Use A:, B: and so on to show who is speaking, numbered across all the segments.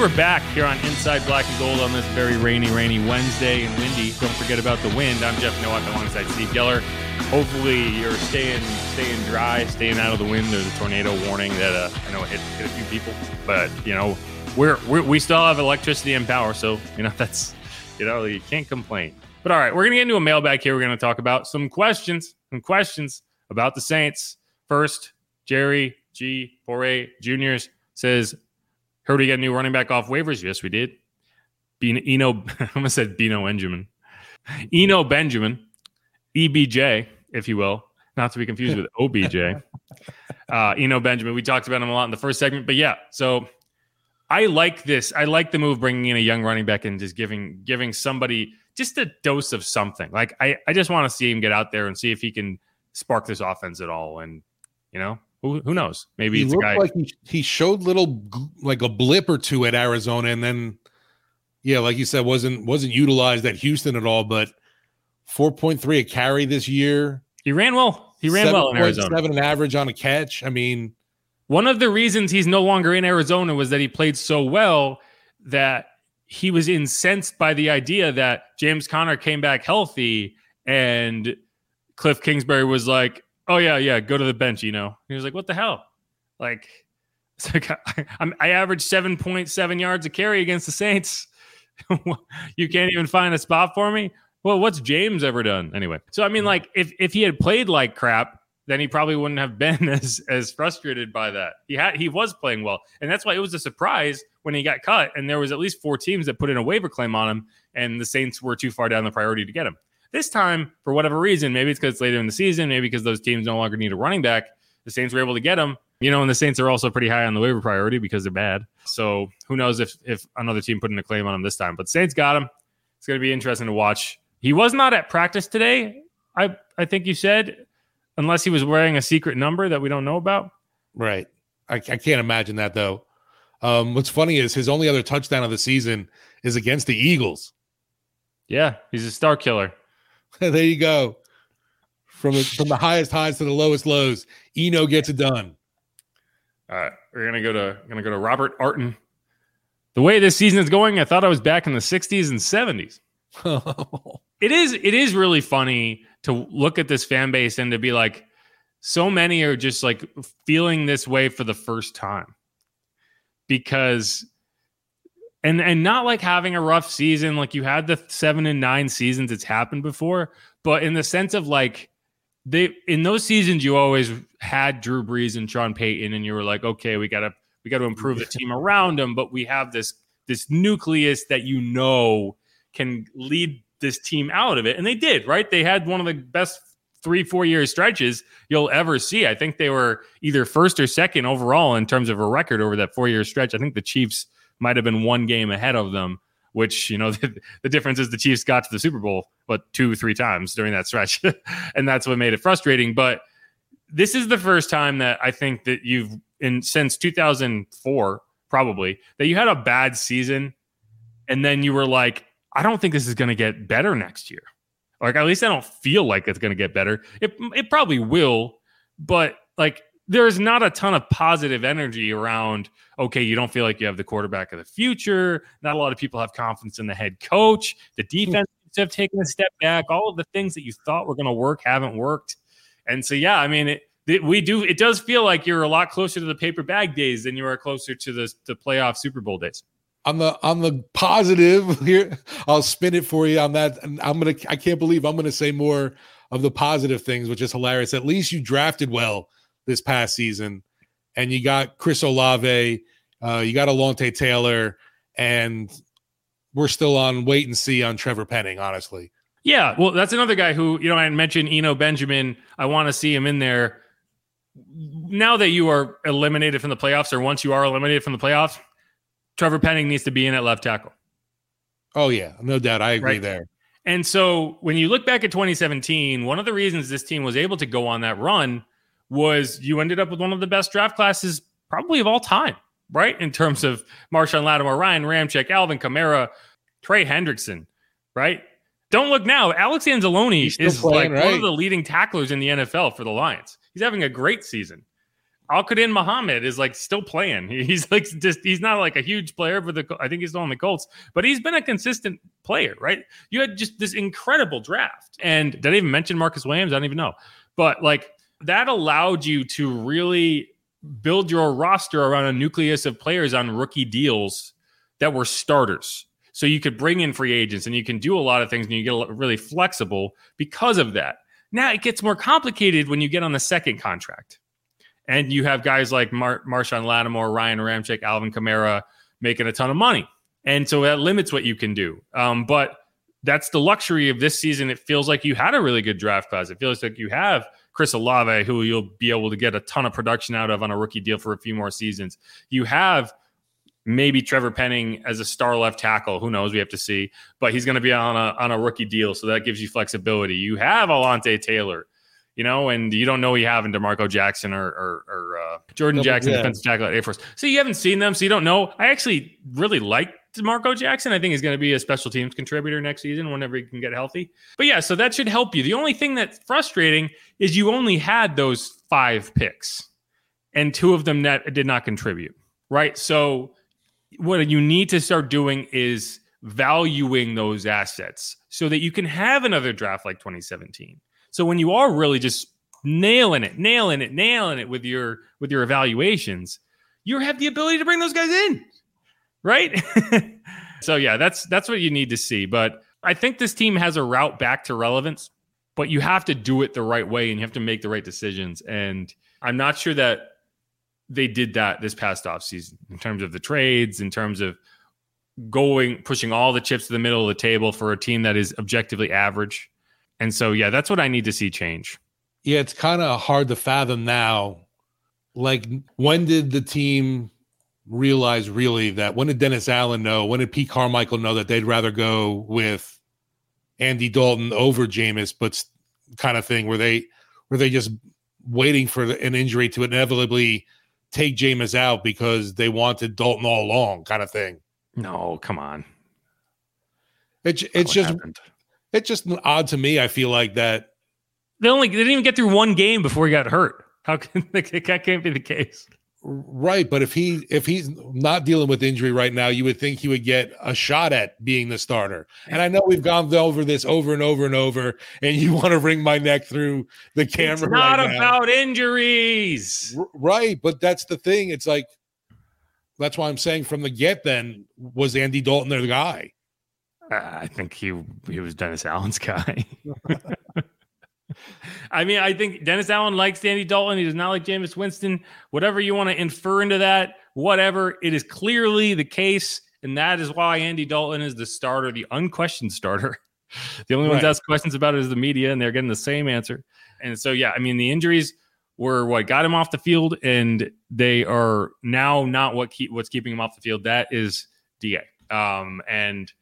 A: We're back here on Inside Black and Gold on this very rainy, rainy Wednesday and windy. Don't forget about the wind. I'm Jeff Nowak alongside Steve Geller. Hopefully you're staying staying dry, staying out of the wind. There's a tornado warning that uh, I know hit, hit a few people, but you know we're, we're we still have electricity and power, so you know that's you know you can't complain. But all right, we're gonna get into a mailbag here. We're gonna talk about some questions, some questions about the Saints. First, Jerry G. Foray Juniors says, "Heard we got a new running back off waivers." Yes, we did. Beano, Eno, I almost said Bino Benjamin. Eno Benjamin, EBJ, if you will, not to be confused with OBJ. Uh, Eno Benjamin. We talked about him a lot in the first segment, but yeah. So I like this. I like the move bringing in a young running back and just giving giving somebody just a dose of something. Like I, I just want to see him get out there and see if he can spark this offense at all. And you know, who, who knows? Maybe
B: he
A: it's a
B: looked
A: guy.
B: like he, he showed little like a blip or two at Arizona, and then yeah, like you said, wasn't wasn't utilized at Houston at all. But four point three a carry this year.
A: he ran well. He ran well in Arizona.
B: Seven an average on a catch. I mean,
A: One of the reasons he's no longer in Arizona was that he played so well that he was incensed by the idea that James Conner came back healthy and Cliff Kingsbury was like, "Oh yeah, yeah, go to the bench." You know, he was like, "What the hell?" Like, it's like I, I'm, I averaged seven point seven yards a carry against the Saints. you can't even find a spot for me. Well, what's James ever done anyway? So I mean, like, if if he had played like crap, then he probably wouldn't have been as as frustrated by that. He had he was playing well, and that's why it was a surprise when he got cut. And there was at least four teams that put in a waiver claim on him, and the Saints were too far down the priority to get him. This time, for whatever reason, maybe it's because it's later in the season, maybe because those teams no longer need a running back. The Saints were able to get him. You know, and the Saints are also pretty high on the waiver priority because they're bad. So who knows if if another team put in a claim on him this time? But Saints got him. It's going to be interesting to watch. He was not at practice today. I I think you said, unless he was wearing a secret number that we don't know about.
B: right? I, I can't imagine that though. Um, what's funny is his only other touchdown of the season is against the Eagles.
A: Yeah, he's a star killer.
B: there you go. From the, from the highest highs to the lowest lows, Eno gets it done.
A: All right, we're gonna go to gonna go to Robert Arton. The way this season is going, I thought I was back in the '60s and '70s. It is it is really funny to look at this fan base and to be like, so many are just like feeling this way for the first time because and and not like having a rough season like you had the seven and nine seasons it's happened before but in the sense of like they in those seasons you always had Drew Brees and Sean Payton and you were like okay we gotta we gotta improve the team around them but we have this this nucleus that you know can lead this team out of it. And they did right? They had one of the best three four year stretches you'll ever see. I think they were either first or second overall in terms of a record over that four year stretch. I think the chiefs might have been one game ahead of them which you know the, the difference is the chiefs got to the super bowl but two three times during that stretch. And that's what made it frustrating. But this is the first time that i think that you've in since 2004 probably that you had a bad season and then you were like i don't think this is going to get better next year. Like at least I don't feel like it's going to get better. It it probably will, but like there's not a ton of positive energy around. Okay, you don't feel like you have the quarterback of the future. Not a lot of people have confidence in the head coach. The hmm. defense have taken a step back. All of the things that you thought were going to work haven't worked. And so yeah, I mean it, it. We do. It does feel like you're a lot closer to the paper bag days than you are closer to the the playoff Super Bowl days.
B: on the on the positive here i'll spin it for you on that and i'm gonna i can't believe i'm gonna say more of the positive things which is hilarious at least you drafted well this past season and you got chris olave uh, you got alontae taylor and we're still on wait and see on trevor penning honestly
A: Yeah, well, that's another guy who you know I mentioned Eno Benjamin. I want to see him in there. Now that you are eliminated from the playoffs, or once you are eliminated from the playoffs, Trevor Penning needs to be in at left tackle.
B: oh yeah no doubt i agree
A: Right.
B: there
A: And so when you look back at 2017, one of the reasons this team was able to go on that run was you ended up with one of the best draft classes probably of all time, right? In terms of Marshon Lattimore, Ryan Ramczyk, Alvin Kamara, Trey Hendrickson, right? Don't look now. Alex Anzalone is
B: playing,
A: like one of the leading tacklers in the NFL for the Lions. He's having a great season. Al-Quadin Muhammad is like still playing. He's like just he's not like a huge player for the I think he's still on the Colts, but he's been a consistent player, right? You had just this incredible draft. And did I even mention Marcus Williams? I don't even know. But like that allowed you to really build your roster around a nucleus of players on rookie deals that were starters. So you could bring in free agents and you can do a lot of things and you get really flexible because of that. Now it gets more complicated when you get on the second contract. And you have guys like Mar- Marshon Lattimore, Ryan Ramczyk, Alvin Kamara making a ton of money. And so that limits what you can do. Um, but that's the luxury of this season. It feels like you had a really good draft class. It feels like you have Chris Olave, who you'll be able to get a ton of production out of on a rookie deal for a few more seasons. You have maybe Trevor Penning as a star left tackle. Who knows? We have to see. But he's going to be on a on a rookie deal, so that gives you flexibility. You have Alontae Taylor, you know, and you don't know you have in D'Marco Jackson or or, or uh, Jordan Jackson, yeah. defensive tackle at Air Force. So you haven't seen them, so you don't know. I actually really like D'Marco Jackson. I think he's going to be a special teams contributor next season whenever he can get healthy. But yeah, so that should help you. The only thing that's frustrating is you only had those five picks, and two of them that did not contribute. Right, so what you need to start doing is valuing those assets so that you can have another draft like 2017. So when you are really just nailing it, nailing it, nailing it with your with your evaluations, you have the ability to bring those guys in. Right? so yeah, that's that's what you need to see, but I think this team has a route back to relevance, but you have to do it the right way and you have to make the right decisions and I'm not sure that they did that this past offseason in terms of the trades, in terms of going pushing all the chips to the middle of the table for a team that is objectively average. And so yeah, that's what I need to see change.
B: Yeah, it's kind of hard to fathom now. Like when did the team realize really that when did Dennis Allen know? When did Pete Carmichael know that they'd rather go with Andy Dalton over Jameis, but kind of thing where they were they just waiting for an injury to inevitably take Jameis out because they wanted Dalton all along, kind of thing.
A: No, come on.
B: It's it's just happened. it's just odd to me. I feel like that
A: they only they didn't even get through one game before he got hurt. How can that can't be the case?
B: Right, but if he if he's not dealing with injury right now, you would think he would get a shot at being the starter. And I know we've gone over this over and over and over, and you want to wring my neck through the camera. It's
A: not
B: right
A: about now. injuries,
B: R- right? But that's the thing. It's like that's why I'm saying from the get. Then was Andy Dalton their guy?
A: Uh, I think he he was Dennis Allen's guy. I mean, I think Dennis Allen likes Danny Dalton. He does not like Jameis Winston. Whatever you want to infer into that, whatever. It is clearly the case. And that is why Andy Dalton is the starter, the unquestioned starter. The only right. ones ask questions about it is the media, and they're getting the same answer. And so, yeah, I mean, the injuries were what got him off the field, and they are now not what keep what's keeping him off the field. That is Da. Um, and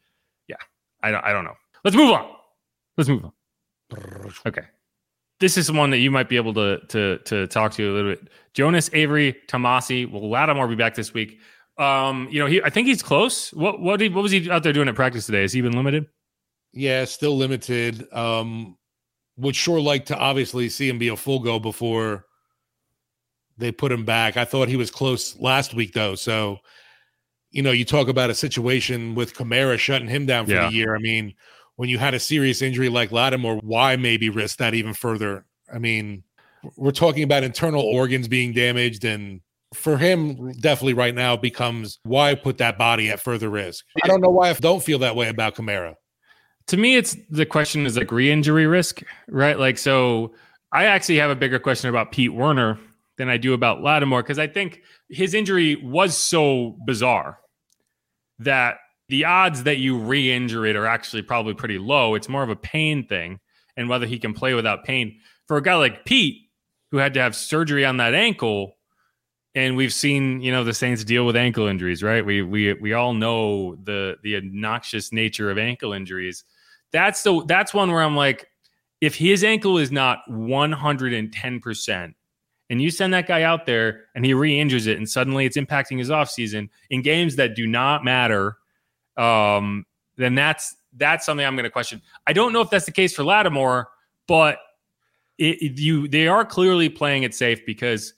A: yeah, I don't, I don't know. Let's move on. Let's move on. Okay this is one that you might be able to to to talk to a little bit. Jonas Avery Tomasi. Will Lattimore be back this week? Um, you know, he I think he's close. What what did, what was he out there doing at practice today? Has he been limited?
B: Yeah, still limited. Um, would sure like to obviously see him be a full go before they put him back. I thought he was close last week though. So, you know, you talk about a situation with Kamara shutting him down for yeah. the year. I mean, when you had a serious injury like Lattimore, why maybe risk that even further? I mean, we're talking about internal organs being damaged and for him definitely right now becomes why put that body at further risk. I don't know why I don't feel that way about Kamara.
A: To me, it's the question is like re-injury risk, right? Like so I actually have a bigger question about Pete Werner than I do about Lattimore because I think his injury was so bizarre that the odds that you re-injure it are actually probably pretty low. It's more of a pain thing and whether he can play without pain. For a guy like Pete, who had to have surgery on that ankle, and we've seen, you know, the Saints deal with ankle injuries, right? We we we all know the the obnoxious nature of ankle injuries. That's the that's one where I'm like, if his ankle is not 110%, and you send that guy out there and he re-injures it, and suddenly it's impacting his offseason in games that do not matter um, then that's that's something I'm going to question. I don't know if that's the case for Lattimore, but it, it, you they are clearly playing it safe because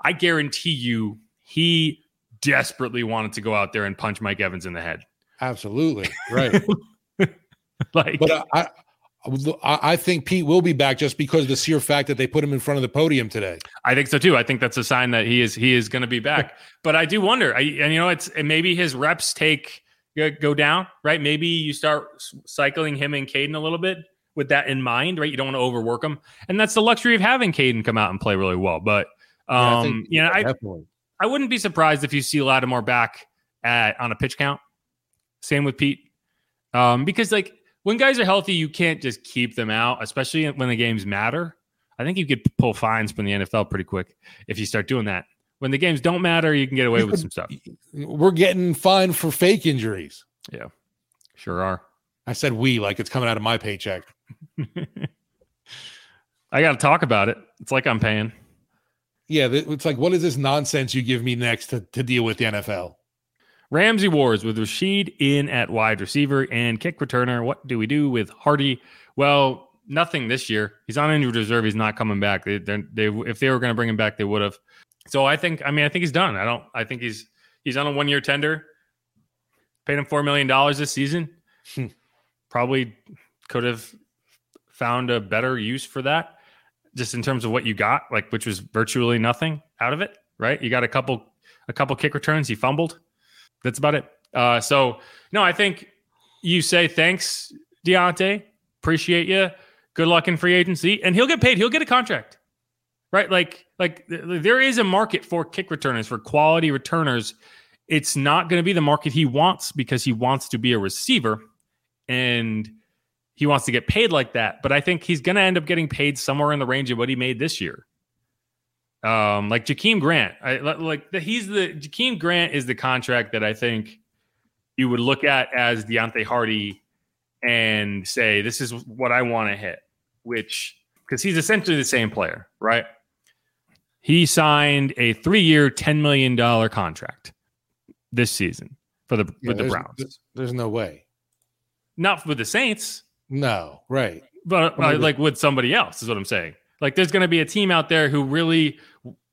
A: I guarantee you he desperately wanted to go out there and punch Mike Evans in the head.
B: Absolutely. Right.
A: like,
B: but I, I, I think Pete will be back just because of the sheer fact that they put him in front of the podium today.
A: I think so too. I think that's a sign that he is he is going to be back. but I do wonder. I, and you know, it's maybe his reps take go down, right? Maybe you start cycling him and Kaden a little bit with that in mind, right? You don't want to overwork him, and that's the luxury of having Kaden come out and play really well. But um, yeah, I think, you know, I I wouldn't be surprised if you see Lattimore back at on a pitch count. Same with Pete, um, because like when guys are healthy, you can't just keep them out, especially when the games matter. I think you could pull fines from the NFL pretty quick if you start doing that. When the games don't matter, you can get away with some stuff.
B: We're getting fined for fake injuries.
A: Yeah, sure are.
B: I said we like it's coming out of my paycheck.
A: I got to talk about it. It's like I'm paying.
B: Yeah, it's like what is this nonsense you give me next to, to deal with the NFL?
A: Ramsey Wars with Rashid in at wide receiver and kick returner. What do we do with Harty? Well, nothing this year. He's on injured reserve. He's not coming back. They, they if they were going to bring him back, they would have. So I think, I mean, I think he's done. I don't. I think he's he's on a one year tender. Paid him four million dollars this season. Hmm. Probably could have found a better use for that, just in terms of what you got, like which was virtually nothing out of it. Right? You got a couple a couple kick returns. He fumbled. That's about it. Uh, so no, I think you say thanks, Deonte. Appreciate you. Good luck in free agency, and he'll get paid. He'll get a contract, right? Like, like th- there is a market for kick returners for quality returners. It's not going to be the market he wants because he wants to be a receiver, and he wants to get paid like that. But I think he's going to end up getting paid somewhere in the range of what he made this year. Um, like Jakeem Grant, I like the, he's the Jakeem Grant is the contract that I think you would look at as Deonte Harty and say, this is what I want to hit, which because he's essentially the same player, right? He signed a three-year, ten million dollar contract this season for the yeah, with the Browns.
B: There's no way.
A: Not with the Saints.
B: No, right.
A: But uh, like with somebody else is what I'm saying. Like there's going to be a team out there who really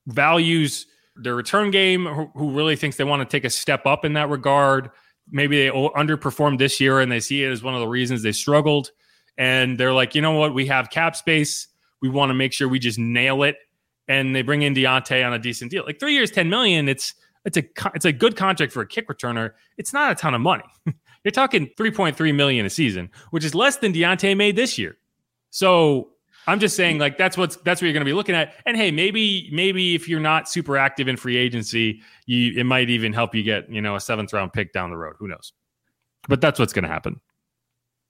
A: values their return game, who, who really thinks they want to take a step up in that regard. Maybe they underperformed this year and they see it as one of the reasons they struggled. And they're like, you know what? We have cap space. We want to make sure we just nail it. And they bring in Deonte on a decent deal. Like three years, 10 million. It's it's a it's a good contract for a kick returner. It's not a ton of money. You're talking 3.3 million a season, which is less than Deonte made this year. So I'm just saying, like that's what's that's what you're going to be looking at. And hey, maybe maybe if you're not super active in free agency, you it might even help you get you know a seventh round pick down the road. Who knows? But that's what's going to happen.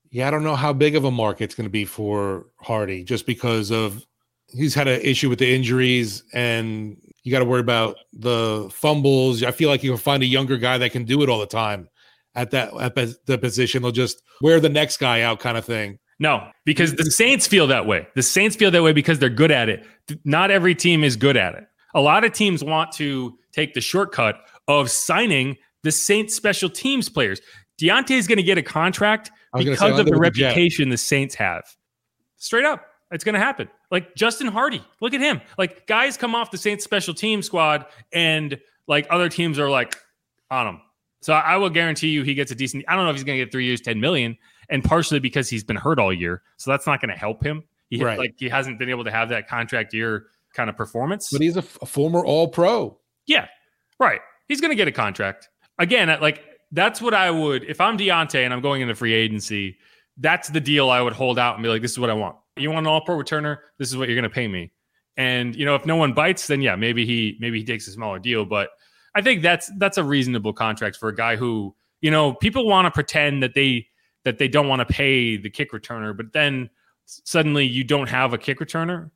B: Yeah, I don't know how big of a market it's going to be for Harty just because of he's had an issue with the injuries, and you got to worry about the fumbles. I feel like you can find a younger guy that can do it all the time at that at the position. They'll just wear the next guy out, kind of thing.
A: No, because the Saints feel that way. The Saints feel that way because they're good at it. Not every team is good at it. A lot of teams want to take the shortcut of signing the Saints special teams players. Deonte is going to get a contract because say, of the reputation the Saints have. Straight up, it's going to happen. Like Justin Hardee, look at him. Like guys come off the Saints special team squad, and like other teams are like on him. So I will guarantee you he gets a decent. I don't know if he's going to get three years, ten million, and partially because he's been hurt all year. So that's not going to help him. He right. like he hasn't been able to have that contract year kind of performance.
B: But he's a, f- a former All Pro.
A: Yeah, right. He's going to get a contract again. Like that's what I would if I'm Deonte and I'm going into free agency. That's the deal I would hold out and be like, this is what I want. You want an All Pro returner? This is what you're going to pay me. And you know, if no one bites, then yeah, maybe he maybe he takes a smaller deal. But I think that's that's a reasonable contract for a guy who you know people want to pretend that they that they don't want to pay the kick returner, but then suddenly you don't have a kick returner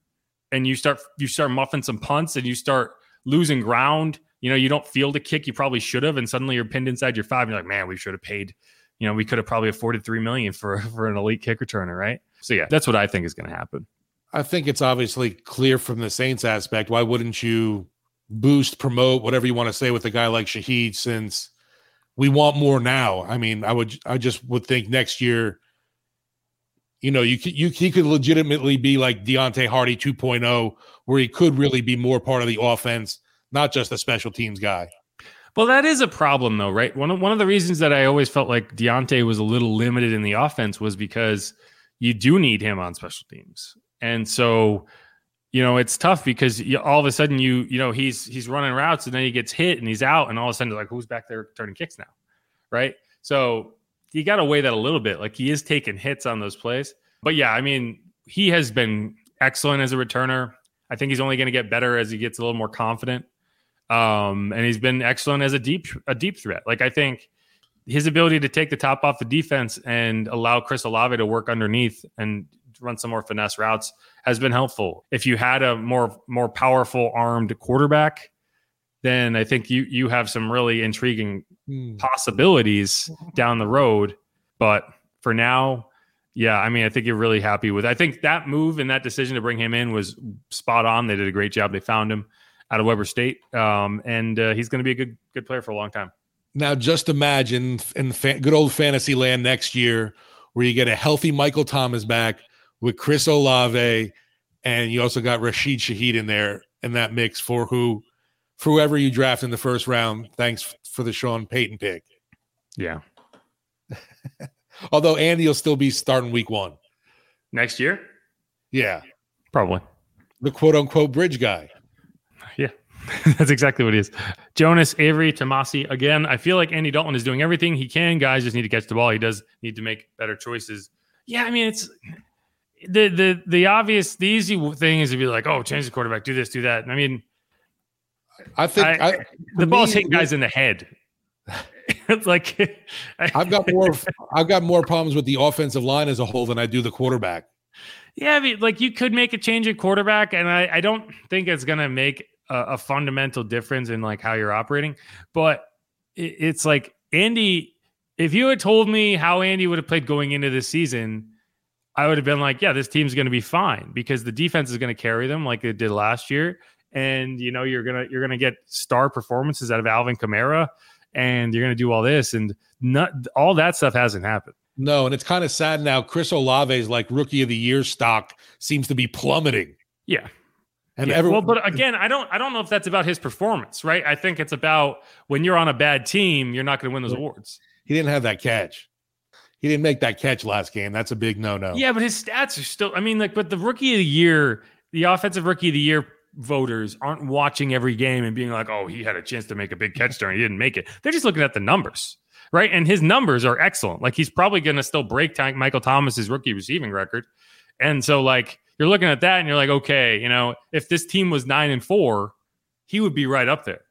A: and you start you start muffing some punts and you start losing ground. You know, you don't field a kick you probably should have, and suddenly you're pinned inside your five. And you're like, man, we should have paid. You know, we could have probably afforded three million for for an elite kick returner, right? So yeah, that's what I think is going to happen.
B: I think it's obviously clear from the Saints aspect. Why wouldn't you boost, promote, whatever you want to say with a guy like Shaheed since we want more now. I mean, I would, I just would think next year, you know, you could, you he could legitimately be like Deonte Harty 2.0, where he could really be more part of the offense not just a special teams guy.
A: Well, that is a problem, though, right? One of one of the reasons that I always felt like Deonte was a little limited in the offense was because you do need him on special teams, and so you know it's tough because you, all of a sudden you you know he's he's running routes and then he gets hit and he's out, and all of a sudden like who's back there turning kicks now, right? So you got to weigh that a little bit. Like he is taking hits on those plays, but yeah, I mean he has been excellent as a returner. I think he's only going to get better as he gets a little more confident. Um, and he's been excellent as a deep a deep threat. Like I think his ability to take the top off the defense and allow Chris Olave to work underneath and run some more finesse routes has been helpful. If you had a more more powerful armed quarterback, then I think you you have some really intriguing mm. possibilities down the road. But for now, yeah, I mean, I think you're really happy with. I think that move and that decision to bring him in was spot on. They did a great job. They found him out of Weber State, um, and uh, he's going to be a good good player for a long time.
B: Now, just imagine in fa- good old fantasy land next year, where you get a healthy Michael Thomas back with Chris Olave, and you also got Rashid Shaheed in there in that mix for who, for whoever you draft in the first round. Thanks for the Sean Payton pick.
A: Yeah.
B: Although Andy will still be starting week one
A: next year.
B: Yeah,
A: probably
B: the quote unquote bridge guy.
A: That's exactly what he is. Jonas Avery Tomasi. Again, I feel like Andy Dalton is doing everything he can. Guys just need to catch the ball. He does need to make better choices. Yeah, I mean, it's the the the obvious, the easy thing is to be like, oh, change the quarterback, do this, do that. I mean,
B: I think I, I,
A: the ball's hitting guys in the head. it's like
B: I've got more I've got more problems with the offensive line as a whole than I do the quarterback.
A: Yeah, I mean, like you could make a change at quarterback, and I, I don't think it's gonna make a, a fundamental difference in like how you're operating. But it, it's like Andy, if you had told me how Andy would have played going into this season, I would have been like, yeah, this team's going to be fine because the defense is going to carry them like it did last year. And you know you're gonna you're gonna get star performances out of Alvin Kamara, and you're gonna do all this, and not all that stuff hasn't happened.
B: No, and it's kind of sad now. Chris Olave's like rookie of the year stock seems to be plummeting.
A: Yeah, and yeah, everyone, well, but again, I don't I don't know if that's about his performance, right? I think it's about when you're on a bad team, you're not going to win those awards.
B: He didn't have that catch. He didn't make that catch last game. That's a big no-no.
A: Yeah, but his stats are still I mean like but the rookie of the year, the offensive rookie of the year voters aren't watching every game and being like, "Oh, he had a chance to make a big catch during he didn't make it." They're just looking at the numbers. Right? And his numbers are excellent. Like he's probably going to still break Michael Thomas's rookie receiving record. And so like you're looking at that and you're like, okay, you know, if this team was nine and four, he would be right up there.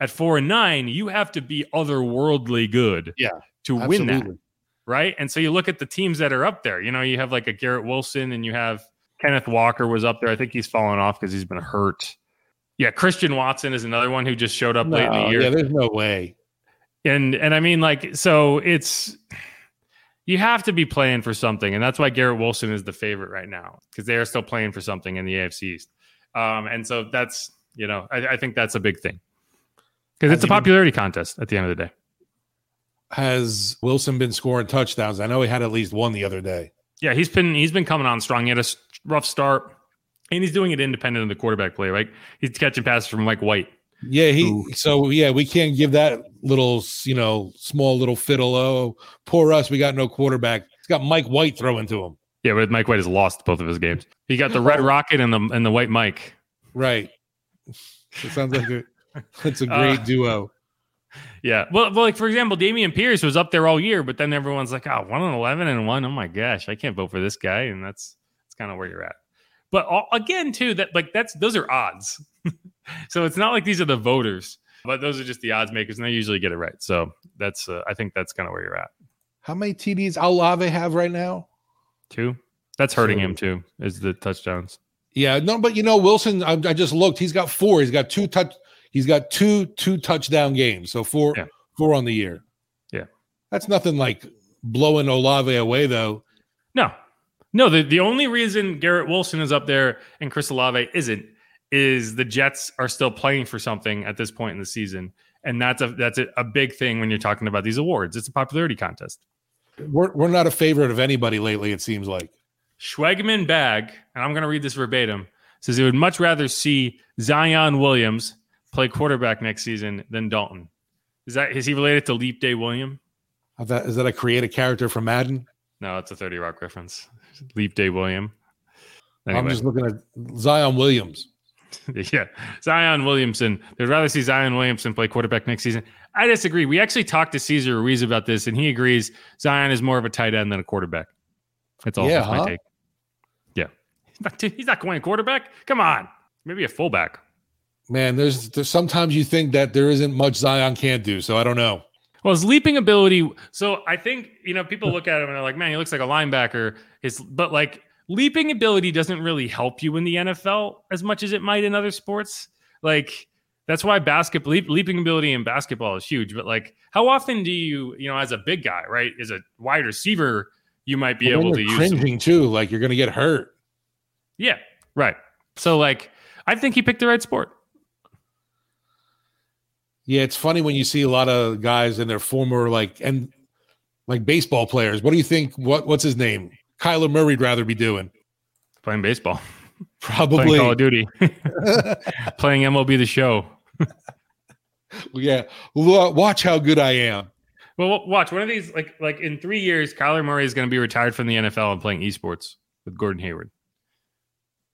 A: At four and nine, you have to be otherworldly good
B: yeah,
A: to absolutely. win that. Right. And so you look at the teams that are up there. You know, you have like a Garrett Wilson and you have Kenneth Walker was up there. I think he's fallen off because he's been hurt. Yeah, Christian Watson is another one who just showed up no, late in the year.
B: Yeah, there's no way.
A: And and I mean, like, so it's you have to be playing for something, and that's why Garrett Wilson is the favorite right now because they are still playing for something in the AFC East. Um, and so that's you know I, I think that's a big thing because it's a popularity contest at the end of the day.
B: Has Wilson been scoring touchdowns? I know he had at least one the other day.
A: Yeah, he's been he's been coming on strong. He had a rough start, and he's doing it independent of the quarterback play. Right, he's catching passes from Mike White.
B: Yeah, he. Ooh. So yeah, we can't give that little, you know, small little fiddle. Oh, poor us, we got no quarterback. It's got Mike White throwing to him.
A: Yeah, but Mike White has lost both of his games. He got the red rocket and the and the white Mike.
B: Right. It sounds like a it's a great uh, duo.
A: Yeah. Well, well, like for example, Dameon Pierce was up there all year, but then everyone's like, oh, one and eleven and one. Oh my gosh, I can't vote for this guy, and that's that's kind of where you're at. But all, again, too, that like that's those are odds. so it's not like these are the voters, but those are just the odds makers, and they usually get it right. So that's uh, I think that's kind of where you're at.
B: How many TDs Olave have right now?
A: Two. That's hurting Two. him too. Is the touchdowns?
B: Yeah, no, but you know Wilson. I, I, just looked. He's got four. He's got two touch. He's got two two touchdown games. So four yeah. four on the year.
A: Yeah,
B: that's nothing like blowing Olave away though.
A: No, no. The the only reason Garrett Wilson is up there and Chris Olave isn't is the Jets are still playing for something at this point in the season, and that's a that's a, a big thing when you're talking about these awards. It's a popularity contest.
B: We're we're not a favorite of anybody lately. It seems like
A: Schwegman Bag, and I'm going to read this verbatim. Says he would much rather see Zion Williams play quarterback next season than Dalton. Is that is he related to Leap Day William?
B: Is that, is that a creative character from Madden?
A: No, it's a 30 Rock reference. Leap Day William. Anyway.
B: I'm just looking at Zion Williams.
A: yeah, Zion Williamson. They'd rather see Zion Williamson play quarterback next season. I disagree. We actually talked to Cesar Ruiz about this, and he agrees Zion is more of a tight end than a quarterback. That's all.
B: Yeah,
A: That's my take. Yeah, he's not, he's not going quarterback. Come on, maybe a fullback.
B: Man, there's, there's sometimes you think that there isn't much Zion can't do. So I don't know.
A: Well, his leaping ability. So I think you know people look at him and they're like, "Man, he looks like a linebacker." His, but like leaping ability doesn't really help you in the NFL as much as it might in other sports. Like that's why basketball leap, leaping ability in basketball is huge. But like, how often do you, you know, as a big guy, right, as a wide receiver, you might be
B: then
A: able to use.
B: cringing too, like you're gonna get hurt.
A: Yeah, right. So like, I think he picked the right sport.
B: Yeah, it's funny when you see a lot of guys and their former like and like baseball players. What do you think? What what's his name? Kyler Murray'd rather be doing
A: Playing baseball,
B: probably.
A: playing Call of Duty, playing MLB The Show.
B: yeah, watch how good I am.
A: Well, watch one of these. Like, like in three years, Kyler Murray is going to be retired from the NFL and playing esports with Gordon Hayward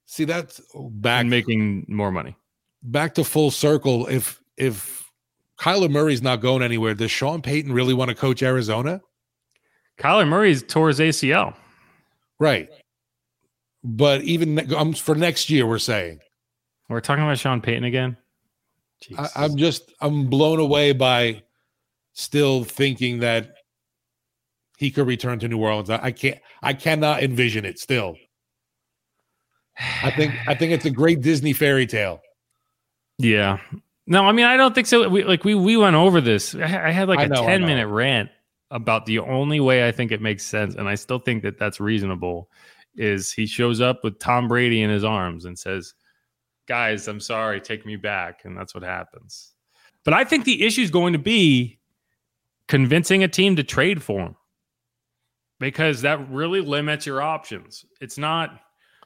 B: See, that's oh, back
A: and making more money.
B: back to full circle. If if Kyler Murray's not going anywhere, does Sean Payton really want to coach Arizona?
A: Kyler Murray's tore his ACL.
B: Right. But even ne- um, for next year, we're saying
A: We're talking about Sean Payton again.
B: I. I'm just I'm blown away by still thinking that he could return to New Orleans. I, I can't I cannot envision it still. I think I think it's a great Disney fairy tale.
A: Yeah. No, I mean I don't think so. We like we we went over this. I, I had like
B: I
A: a
B: know,
A: ten minute rant about the only way I think it makes sense, and I still think that that's reasonable. Is he shows up with Tom Brady in his arms and says, "Guys, I'm sorry, take me back," and that's what happens. But I think the issue is going to be convincing a team to trade for him because that really limits your options. It's not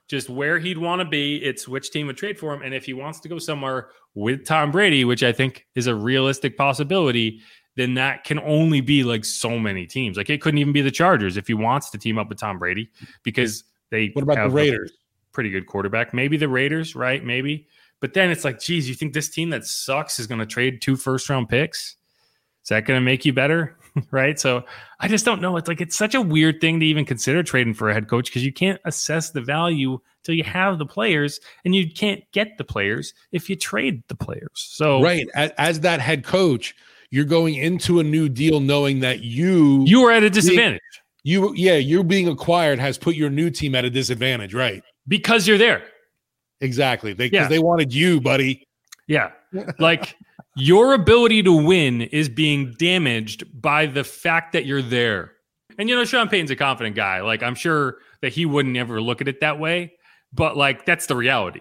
A: just where he'd want to be, it's which team would trade for him. And if he wants to go somewhere with Tom Brady, which I think is a realistic possibility, then that can only be like so many teams. Like it couldn't even be the Chargers if he wants to team up with Tom Brady because they
B: What about the Raiders?
A: pretty good quarterback. Maybe the Raiders, right? Maybe. But then it's like, geez, you think this team that sucks is going to trade two first round picks? Is that going to make you better? right. So I just don't know. It's like, it's such a weird thing to even consider trading for a head coach because you can't assess the value till you have the players and you can't get the players if you trade the players. So
B: Right. As, as that head coach, you're going into a new deal knowing that you
A: you are at a disadvantage
B: you yeah, you being acquired has put your new team at a disadvantage, right?
A: because you're there.
B: Exactly. They because
A: Yeah.
B: they wanted you, buddy.
A: Yeah. Like your ability to win is being damaged by the fact that you're there. And you know, Sean Payton's a confident guy. Like I'm sure that he wouldn't ever look at it that way, but like that's the reality.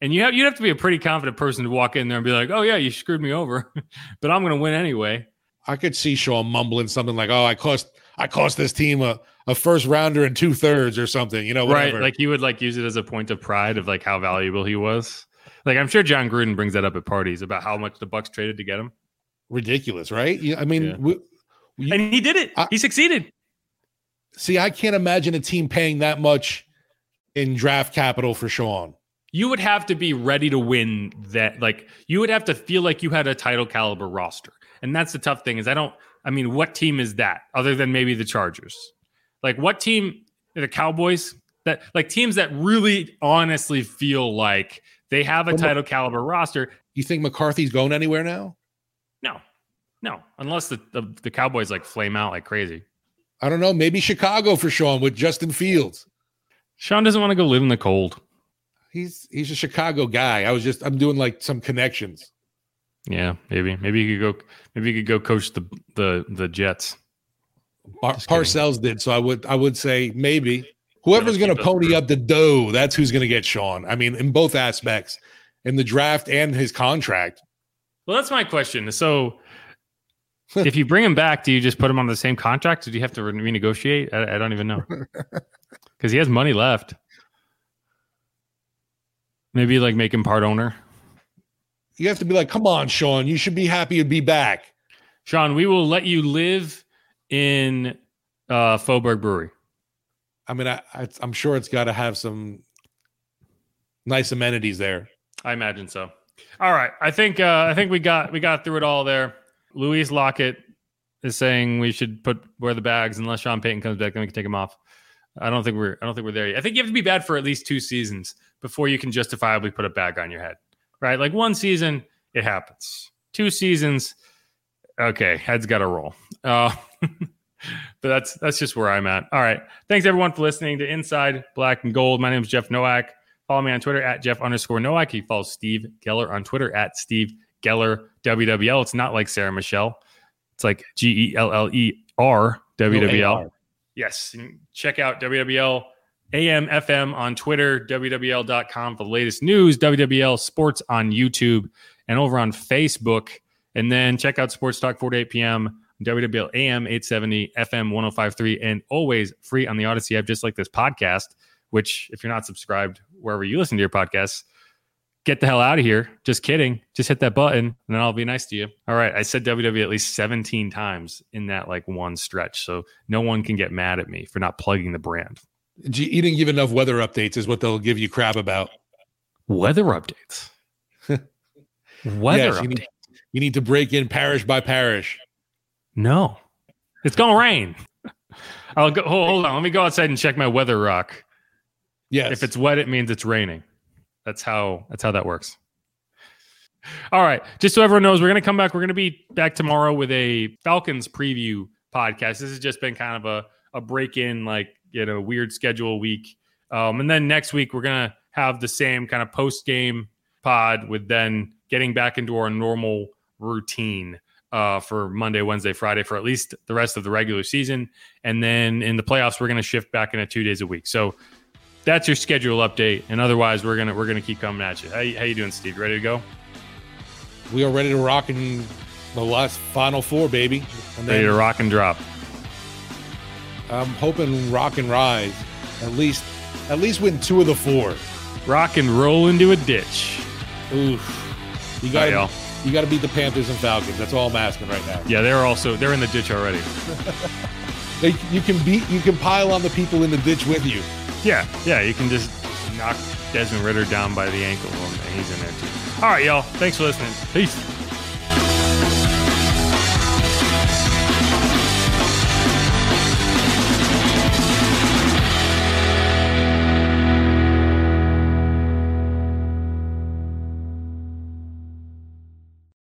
A: And you have you'd have to be a pretty confident person to walk in there and be like, "Oh yeah, you screwed me over, but I'm going to win anyway."
B: I could see Sean mumbling something like, "Oh, I cost I cost this team a, a first rounder and two thirds or something." You know, whatever.
A: Right? Like he would like use it as a point of pride of like how valuable he was. Like I'm sure Jon Gruden brings that up at parties about how much the Bucs traded to get him.
B: ridiculous, right? Yeah, I mean,
A: Yeah.
B: we, we-
A: And he did it.
B: I-
A: he succeeded.
B: see, I can't imagine a team paying that much in draft capital for Sean.
A: You would have to be ready to win that like you would have to feel like you had a title caliber roster. And that's the tough thing is i don't i mean what team is that other than maybe the chargers? Like what team the cowboys that like teams that really honestly feel like they have a title caliber roster.
B: You think McCarthy's going anywhere now?
A: no. No. Unless the, the, the cowboys like flame out like crazy.
B: I don't know. Maybe Chicago for Sean with Justin Fields.
A: sean doesn't want to go live in the cold
B: He's he's a Chicago guy. I was just I'm doing like some connections.
A: yeah maybe maybe you could go maybe you could go coach the the the jets kidding.
B: Parcells did, so I would I would say maybe whoever's going to pony up the dough. That's who's going to get Sean. I mean, in both aspects, in the draft and his contract.
A: Well, that's my question. So, if you bring him back, do you just put him on the same contract, or do you have to renegotiate? I, I don't even know because he has money left. Maybe like make him part owner.
B: You have to be like, come on, Sean, you should be happy to be back.
A: Sean, we will let you live in uh, Faubourg Brewery.
B: I mean, I, I, I'm sure it's got to have some nice amenities there.
A: I imagine so. All right, I think uh, I think we got we got through it all there. Louise Lockett is saying we should put wear the bags unless Sean Payton comes back, then we can take them off. I don't think we're I don't think we're there yet. I think you have to be bad for at least two seasons before you can justifiably put a bag on your head. Right? Like one season, it happens. Two seasons, okay, head's got to roll. Uh, but that's that's just where I'm at. All right. Thanks everyone for listening to Inside Black and Gold. My name is Jeff Nowak. Follow me on Twitter at Jeff underscore Nowak. You follow Steve Geller on Twitter at Steve Geller WWL. It's not like Sarah Michelle. It's like G E L L E R WWL. Yes. check out WWL AM FM on Twitter, WWL.com for the latest news, WWL Sports on YouTube and over on Facebook. And then check out Sports Talk 4 to 8 p.m. WWL AM 870, FM 1053, and always free on the Audacy app, just like this podcast, which, if you're not subscribed wherever you listen to your podcasts, get the hell out of here. Just kidding. Just hit that button and then I'll be nice to you. All right. I said WWE at least 17 times in that like one stretch. So no one can get mad at me for not plugging the brand.
B: You didn't give enough weather updates, is what they'll give you crap about.
A: Weather updates. weather yes, updates.
B: You need, you need to break in parish by parish.
A: No, it's gonna rain. I'll go. Hold on. Let me go outside and check my weather rock.
B: Yes.
A: If it's wet, it means it's raining. That's how. That's how that works. All right. Just so everyone knows, we're gonna come back. We're gonna be back tomorrow with a Falcons preview podcast. This has just been kind of a a break in, like you know, weird schedule week. Um, and then next week we're gonna have the same kind of post game pod with then getting back into our normal routine uh, for Monday, Wednesday, Friday for at least the rest of the regular season. And then in the playoffs, we're going to shift back into two days a week. So that's your schedule update. And otherwise, we're gonna we're gonna keep coming at you. How, how you doing, Steve? Ready to go?
B: We are ready to rock in the last final four, baby.
A: And ready to rock and drop.
B: I'm hoping rock and rise. At least at least win two of the four.
A: Rock and roll into a ditch.
B: Oof. You got right, you got to beat the Panthers and Falcons. That's all I'm asking right now.
A: Yeah, they're also they're in the ditch already.
B: they, you can beat you can pile on the people in the ditch with you.
A: Yeah, yeah, you can just knock Desmond Ridder down by the ankle, oh, and he's in there too. All right, y'all. Thanks for listening. Peace.